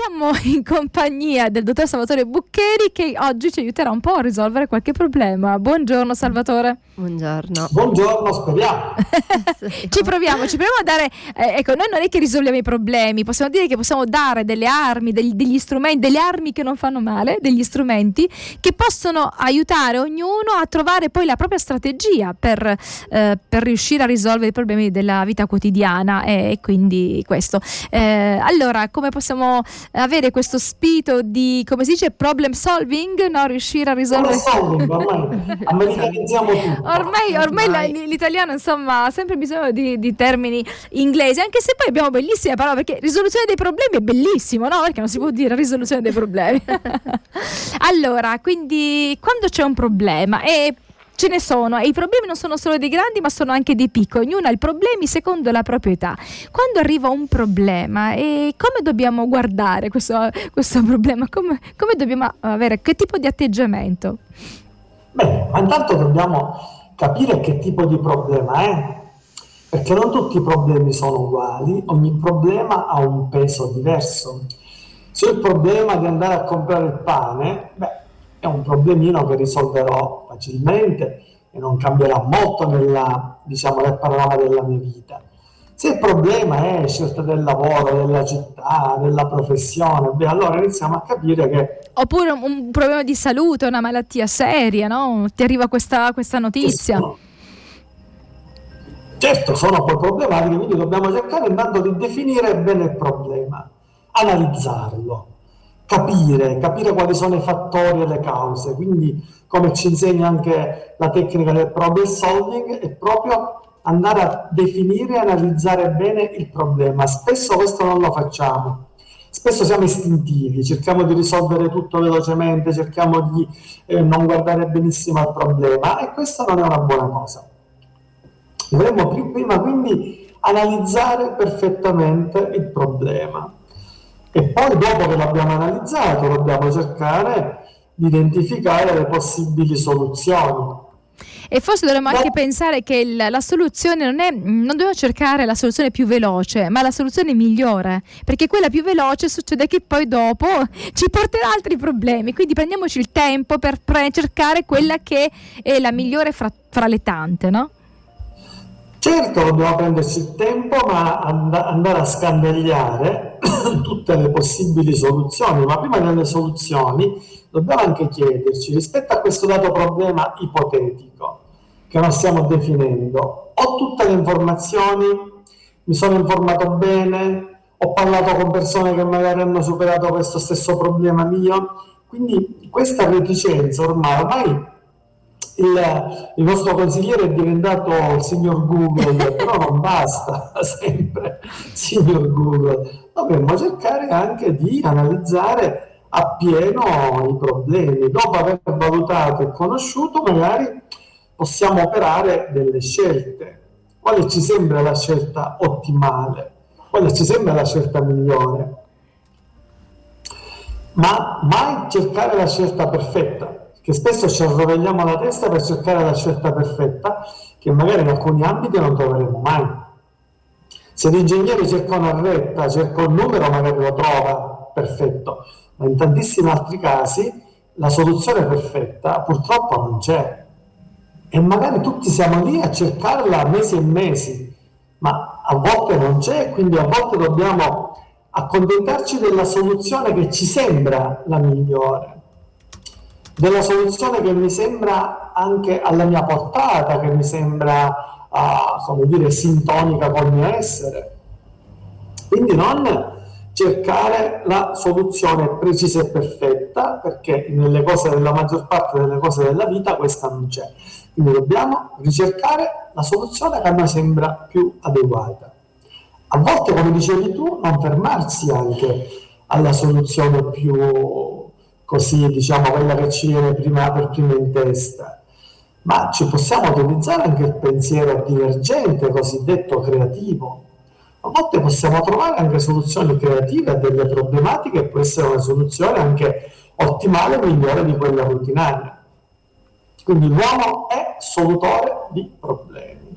siamo in compagnia del dottor Salvatore Buccheri che oggi ci aiuterà un po' a risolvere qualche problema. Buongiorno Salvatore. Buongiorno. Buongiorno, speriamo. ci proviamo, ci proviamo a dare, eh, ecco, noi non è che risolviamo i problemi, possiamo dire che possiamo dare delle armi, degli, degli strumenti, delle armi che non fanno male, degli strumenti che possono aiutare ognuno a trovare poi la propria strategia per, eh, per riuscire a risolvere i problemi della vita quotidiana e, e quindi questo. Eh, allora, come possiamo avere questo spirito di, come si dice, problem solving, no? riuscire a risolvere... Problem solving, ormai americanizziamo tutto. Ormai, ormai la, l'italiano insomma ha sempre bisogno di, di, termini inglesi, anche se poi abbiamo bellissime parole, perché risoluzione dei problemi è bellissimo, no? Perché non si può dire risoluzione dei problemi. allora, quindi quando c'è un problema e ce ne sono e i problemi non sono solo dei grandi ma sono anche dei piccoli, ognuno ha i problemi secondo la propria età. Quando arriva un problema e come dobbiamo guardare questo, questo problema, come, come, dobbiamo avere, che tipo di atteggiamento? Beh, intanto dobbiamo capire che tipo di problema è, perché non tutti i problemi sono uguali, ogni problema ha un peso diverso. Se il problema di andare a comprare il pane, beh, è un problemino che risolverò facilmente e non cambierà molto nella, diciamo, nel panorama della mia vita. Se il problema è scelta del lavoro, della città, della professione, beh, allora iniziamo a capire che... Oppure un, problema di salute, una malattia seria, no? Ti arriva questa, questa notizia. Certo, certo, sono poi problematiche, quindi dobbiamo cercare intanto di definire bene il problema, analizzarlo capire, capire quali sono i fattori e le cause. Quindi, come ci insegna anche la tecnica del problem solving, è proprio andare a definire e analizzare bene il problema. Spesso questo non lo facciamo. Spesso siamo istintivi, cerchiamo di risolvere tutto velocemente, cerchiamo di eh, non guardare benissimo al problema e questa non è una buona cosa. Dovremmo prima quindi analizzare perfettamente il problema e poi dopo che l'abbiamo analizzato dobbiamo cercare di identificare le possibili soluzioni. E forse dovremmo anche pensare che il, la soluzione non è, non dobbiamo cercare la soluzione più veloce, ma la soluzione migliore, perché quella più veloce succede che poi dopo ci porterà altri problemi, quindi prendiamoci il tempo per pre- cercare quella che è la migliore fra, fra le tante, no? Certo, dobbiamo prenderci il tempo, ma and- andare a scandagliare tutte le possibili soluzioni, ma prima delle soluzioni dobbiamo anche chiederci, rispetto a questo dato problema ipotetico che non stiamo definendo, ho tutte le informazioni, mi sono informato bene, ho parlato con persone che magari hanno superato questo stesso problema mio, quindi questa reticenza ormai, ormai il, il, nostro consigliere è diventato il signor Google, però non basta sempre signor Google, dovremmo cercare anche di analizzare appieno i problemi. Dopo aver valutato e conosciuto, magari possiamo operare delle scelte. Quale ci sembra la scelta ottimale? Quale ci sembra la scelta migliore? Ma mai cercare la scelta perfetta che spesso ci arrovelliamo la testa per cercare la scelta perfetta, che magari in alcuni ambiti non troveremo mai. Se l'ingegnere cerca una retta, cerca un numero, magari lo trova perfetto, ma in tantissimi altri casi la soluzione perfetta purtroppo non c'è. E magari tutti siamo lì a cercarla mesi e mesi, ma a volte non c'è, quindi a volte dobbiamo accontentarci della soluzione che ci sembra la migliore della soluzione che mi sembra anche alla mia portata, che mi sembra, uh, come dire, sintonica col mio essere. Quindi non cercare la soluzione precisa e perfetta, perché nelle cose, nella maggior parte delle cose della vita questa non c'è. Quindi dobbiamo ricercare la soluzione che a noi sembra più adeguata. A volte, come dicevi tu, non fermarsi anche alla soluzione più così diciamo quella che ci viene prima, per prima in testa, ma ci possiamo utilizzare anche il pensiero divergente, cosiddetto creativo. A volte possiamo trovare anche soluzioni creative a delle problematiche e può essere una soluzione anche ottimale, migliore di quella rutinaria. Quindi l'uomo è solutore di problemi,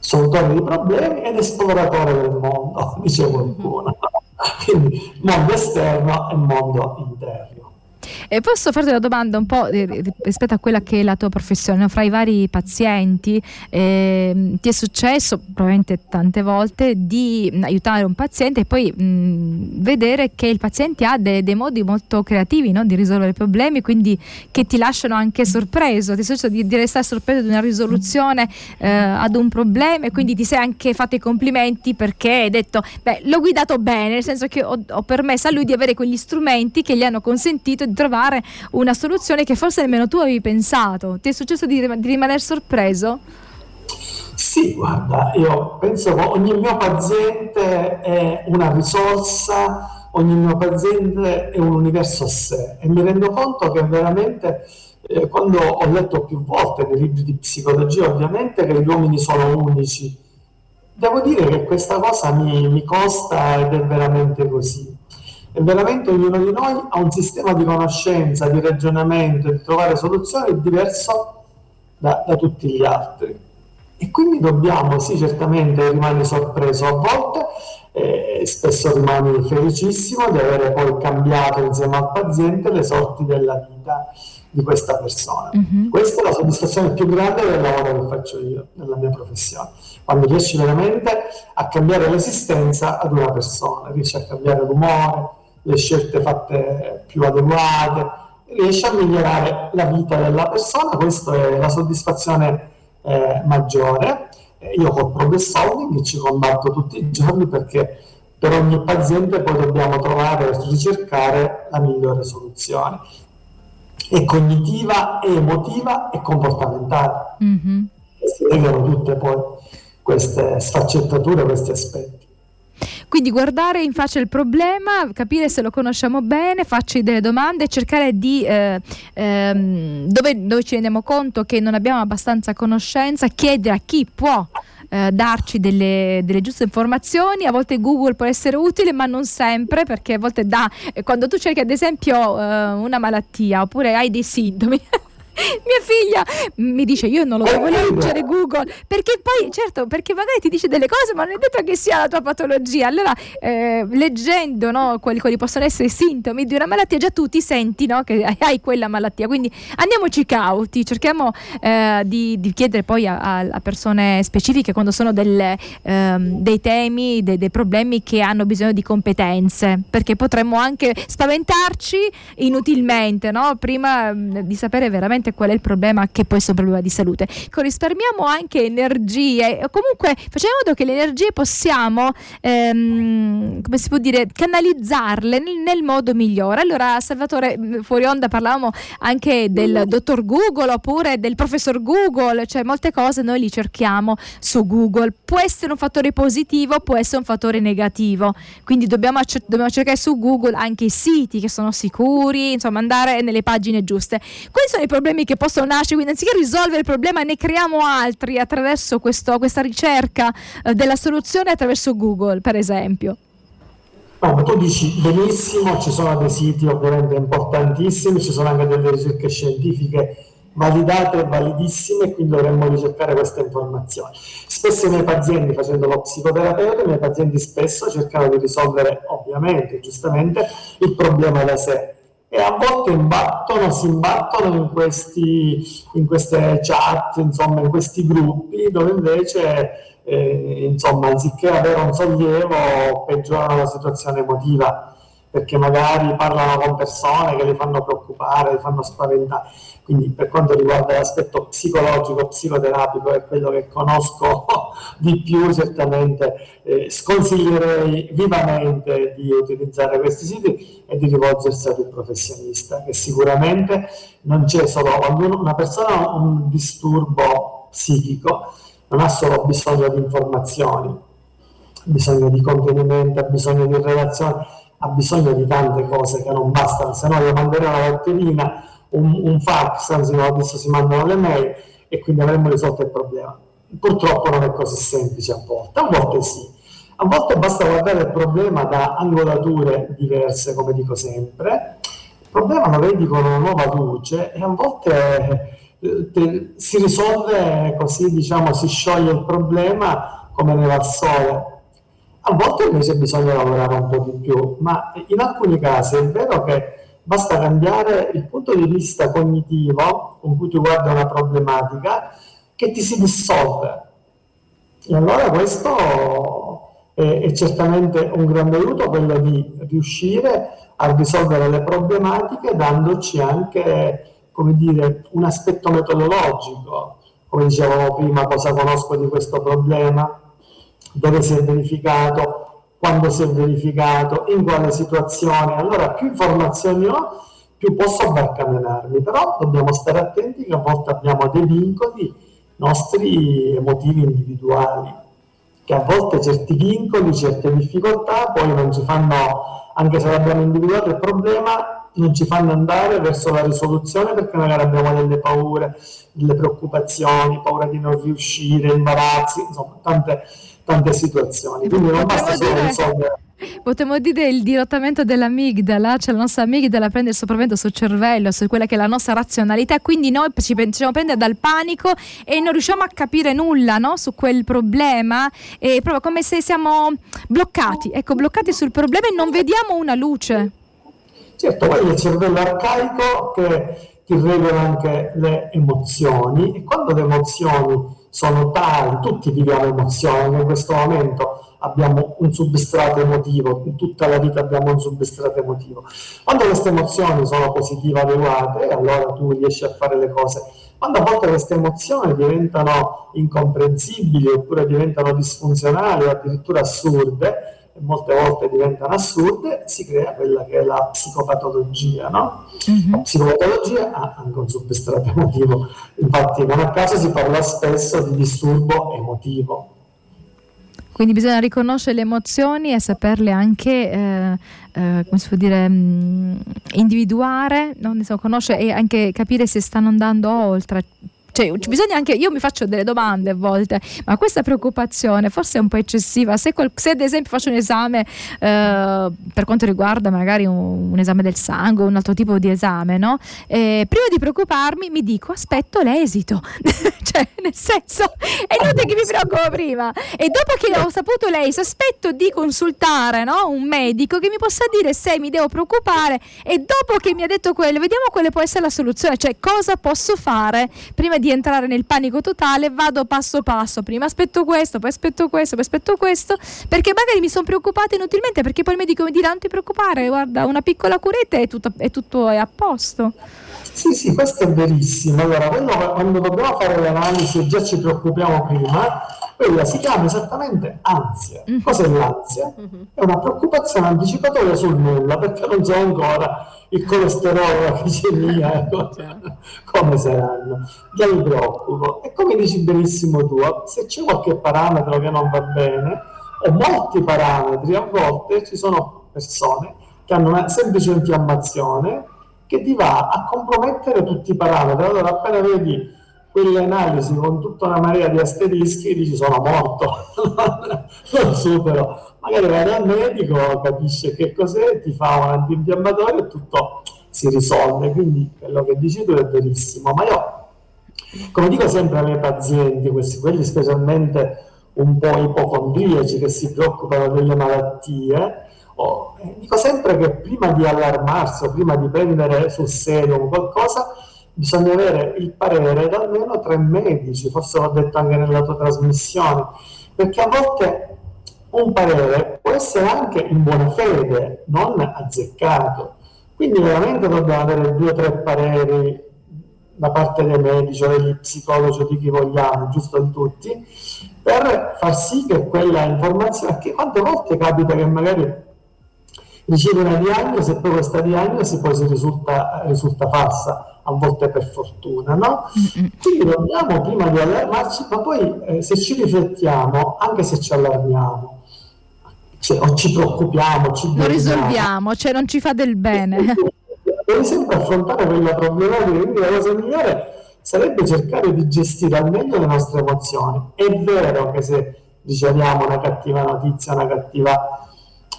solutore di problemi ed esploratore del mondo, dice qualcuno. quindi mondo esterno e mondo interno. E posso farti una domanda un po' rispetto a quella che è la tua professione, fra i vari pazienti, eh, ti è successo probabilmente tante volte di aiutare un paziente e poi mh, vedere che il paziente ha de- dei modi molto creativi no? di risolvere i problemi, quindi che ti lasciano anche sorpreso, ti è successo di, di restare sorpreso di una risoluzione eh, ad un problema e quindi ti sei anche fatto i complimenti perché hai detto, beh, l'ho guidato bene, nel senso che ho, ho permesso a lui di avere quegli strumenti che gli hanno consentito di trovare una soluzione che forse nemmeno tu avevi pensato. Ti è successo di, di rimanere sorpreso? Sì, guarda, io penso che ogni mio paziente è una risorsa, ogni mio paziente è un universo a sé e mi rendo conto che veramente eh, quando ho letto più volte nei libri di psicologia ovviamente che gli uomini sono unici, devo dire che questa cosa mi, mi costa ed è veramente così e veramente ognuno di noi ha un sistema di conoscenza, di ragionamento di trovare soluzioni diverso da, da tutti gli altri. E quindi dobbiamo, sì, certamente rimani sorpreso a volte, eh, spesso rimani felicissimo di avere poi cambiato insieme al paziente le sorti della vita di questa persona. Mm-hmm. Questa è la soddisfazione più grande del lavoro che faccio io, nella mia professione, quando riesci veramente a cambiare l'esistenza ad una persona, riesci a cambiare l'umore, le scelte fatte più adeguate, riesce a migliorare la vita della persona, questa è la soddisfazione eh, maggiore. Io col problem solving ci combatto tutti i giorni perché per ogni paziente poi dobbiamo trovare e ricercare la migliore soluzione. È cognitiva, è emotiva e comportamentale. Mm-hmm. Si legano tutte poi queste sfaccettature, questi aspetti. Quindi guardare in faccia il problema, capire se lo conosciamo bene, farci delle domande, cercare di eh, ehm, dove, dove ci rendiamo conto che non abbiamo abbastanza conoscenza, chiedere a chi può eh, darci delle, delle, giuste informazioni. A volte Google può essere utile, ma non sempre, perché a volte dà, quando tu cerchi ad esempio eh, una malattia oppure hai dei sintomi. mia figlia mi dice io non lo devo leggere Google. perché poi certo perché magari ti dice delle cose ma non è detto che sia la tua patologia. Allora eh, leggendo no, quali, quali, possono essere i sintomi di una malattia già tu ti senti no, che hai quella malattia. Quindi andiamoci cauti cerchiamo eh, di, di, chiedere poi a, a, persone specifiche quando sono delle, ehm, dei temi dei, dei problemi che hanno bisogno di competenze perché potremmo anche spaventarci inutilmente no? prima mh, di sapere veramente esattamente qual è il problema che può essere un problema di salute. Risparmiamo anche energie, comunque facciamo in modo che le energie possiamo, ehm, come si può dire, canalizzarle nel, nel, modo migliore. Allora, Salvatore, mm, fuori onda parlavamo anche del dottor Google oppure del professor Google, cioè molte cose noi li cerchiamo su Google. Può essere un fattore positivo, può essere un fattore negativo. Quindi dobbiamo, dobbiamo cercare su Google anche i siti che sono sicuri, insomma, andare nelle pagine giuste. Quali sono i problemi? Problemi che possono nascere, quindi anziché risolvere il problema ne creiamo altri attraverso questo, questa ricerca eh, della soluzione attraverso Google, per esempio. No, tu dici benissimo, ci sono dei siti ovviamente importantissimi, ci sono anche delle ricerche scientifiche validate e validissime, quindi dovremmo ricercare queste informazioni. Spesso i miei pazienti, facendo lo psicoterapeuta, i miei pazienti spesso cercano di risolvere, ovviamente, giustamente, il problema da sé e a volte imbattono, si imbattono in, questi, in queste chat, insomma, in questi gruppi dove invece, eh, insomma, anziché avere un sollievo, peggiorano la situazione emotiva perché magari parlano con persone che li fanno preoccupare, li fanno spaventare. Quindi per quanto riguarda l'aspetto psicologico, psicoterapico, è quello che conosco di più, certamente eh, sconsiglierei vivamente di utilizzare questi siti e di rivolgersi ad un professionista, che sicuramente non c'è solo quando una persona ha un disturbo psichico, non ha solo bisogno di informazioni, ha bisogno di contenimento, ha bisogno di relazioni ha bisogno di tante cose che non bastano, se no io manderò una letterina, un, un fax, anzi no, adesso si mandano le mail e quindi avremmo risolto il problema. Purtroppo non è così semplice a volte, a volte sì. A volte basta guardare il problema da angolature diverse, come dico sempre. Il problema lo vedi con una nuova luce e a volte eh, si risolve così, diciamo, si scioglie il problema come nel sole A volte invece bisogna lavorare un po' di più, ma in alcuni casi è vero che basta cambiare il punto di vista cognitivo con cui tu guardi una problematica che ti si dissolve. E allora questo è, è certamente un grande aiuto quello di riuscire a risolvere le problematiche dandoci anche come dire, un aspetto metodologico, come dicevamo prima, cosa conosco di questo problema, dove si è verificato, quando si è verificato, in quale situazione. Allora più informazioni ho, più posso barcamenarmi, però dobbiamo stare attenti che a volte abbiamo dei vincoli nostri emotivi individuali, che a volte certi vincoli, certe difficoltà poi non ci fanno, anche se abbiamo individuato il problema, non ci fanno andare verso la risoluzione perché magari abbiamo delle paure, delle preoccupazioni, paura di non riuscire, imbarazzi, insomma, tante, tante situazioni. Quindi non basta solo risolvere. Potremmo dire il dirottamento dell'amigdala, cioè la nostra amigdala prende il sopravvento sul cervello, su quella che è la nostra razionalità, quindi noi ci facciamo prendere dal panico e non riusciamo a capire nulla no? su quel problema, è proprio come se siamo bloccati, ecco, bloccati sul problema e non vediamo una luce. Certo, poi il cervello arcaico che ti regola anche le emozioni e quando le emozioni sono tali, tutti viviamo emozioni, in questo momento abbiamo un substrato emotivo, in tutta la vita abbiamo un substrato emotivo. Quando queste emozioni sono positive adeguate, allora tu riesci a fare le cose. Quando a volte queste emozioni diventano incomprensibili oppure diventano disfunzionali o addirittura assurde, molte volte diventano assurde, si crea quella che è la psicopatologia, no? Mm-hmm. La psicopatologia ha anche un substrato emotivo, infatti non a caso si parla spesso di disturbo emotivo. Quindi bisogna riconoscere le emozioni e saperle anche, eh, eh, come si può dire, mh, mm, individuare, no? conoscere e anche capire se stanno andando oltre, cioè, bisogna anche, io mi faccio delle domande a volte, ma questa preoccupazione forse è un po' eccessiva. Se, qual, se ad esempio faccio un esame eh, per quanto riguarda magari un, un, esame del sangue, un altro tipo di esame, no? Eh, prima di preoccuparmi mi dico aspetto l'esito, cioè nel senso è inutile che mi preoccupo prima. E dopo che ho saputo l'esito, aspetto di consultare no? un medico che mi possa dire se mi devo preoccupare e dopo che mi ha detto quello, vediamo quale può essere la soluzione, cioè cosa posso fare prima di di entrare nel panico totale, vado passo passo, prima aspetto questo, poi aspetto questo, poi aspetto questo, perché magari mi sono preoccupata inutilmente, perché poi il medico mi dirà non ti preoccupare, guarda, una piccola curetta e tutto, è tutto è a posto. Sì, sì, questo è verissimo. Allora, quando dobbiamo fare l'analisi e già ci preoccupiamo prima, quella si chiama esattamente ansia. Mm-hmm. Cos'è l'ansia? Mm-hmm. È una preoccupazione anticipatoria sul nulla, perché non so ancora il colesterolo, la glicemia, certo. come saranno. Già mi preoccupo. E come dici benissimo tu, se c'è qualche parametro che non va bene, o molti parametri, a volte ci sono persone che hanno una semplice infiammazione che ti va a compromettere tutti i parametri. Allora, appena vedi quelle analisi con tutta una marea di asterischi, dici sono morto, non supero. Magari vai dal medico, capisce che cos'è, ti fa un antinfiammatorio e tutto si risolve. Quindi quello che dici tu è verissimo. Ma io, come dico sempre ai miei pazienti, questi, quelli specialmente un po' ipocondriaci che si preoccupano delle malattie, Oh, dico sempre che prima di allarmarsi o prima di prendere sul serio qualcosa, bisogna avere il parere da almeno tre medici, forse l'ho detto anche nella tua trasmissione, perché a volte un parere può essere anche in buona fede, non azzeccato. Quindi veramente dobbiamo avere due o tre pareri da parte dei medici o degli psicologi o di chi vogliamo, giusto di tutti, per far sì che quella informazione, perché quante volte capita che magari riceve una diagnosi e poi questa diagnosi poi si risulta, risulta falsa, a volte per fortuna, no? Quindi dobbiamo prima di allarmarci, ma poi eh, se ci riflettiamo, anche se ci allarmiamo, cioè, o ci preoccupiamo, ci lo risolviamo, cioè non ci fa del bene. Devi sempre affrontare quella problematica, quindi la cosa migliore sarebbe cercare di gestire al meglio le nostre emozioni. È vero che se riceviamo una cattiva notizia, una cattiva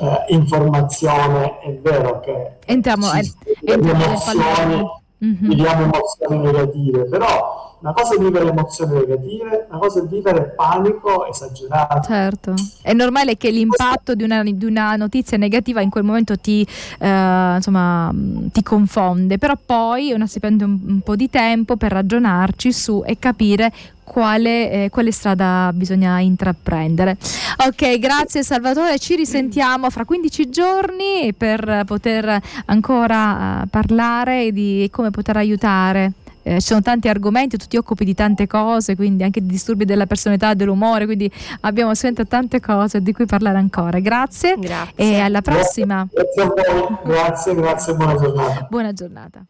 eh, informazione, è vero che entriamo, ci, eh, emozioni, mm-hmm. viviamo emozioni negative, però una cosa è vivere emozioni negative, una cosa è vivere panico esagerato. Certo, è normale che l'impatto di una, di una notizia negativa in quel momento ti, eh, insomma, ti confonde, però poi una si prende un, un po' di tempo per ragionarci su e capire quale, eh, quale, strada bisogna intraprendere. Ok, grazie Salvatore, ci risentiamo fra 15 giorni per poter ancora uh, parlare di come poter aiutare. Eh, ci sono tanti argomenti, tu ti occupi di tante cose, quindi anche di disturbi della personalità, dell'umore, quindi abbiamo sempre tante cose di cui parlare ancora. Grazie, grazie. e alla prossima. Grazie a voi, grazie, grazie, buona giornata. Buona giornata.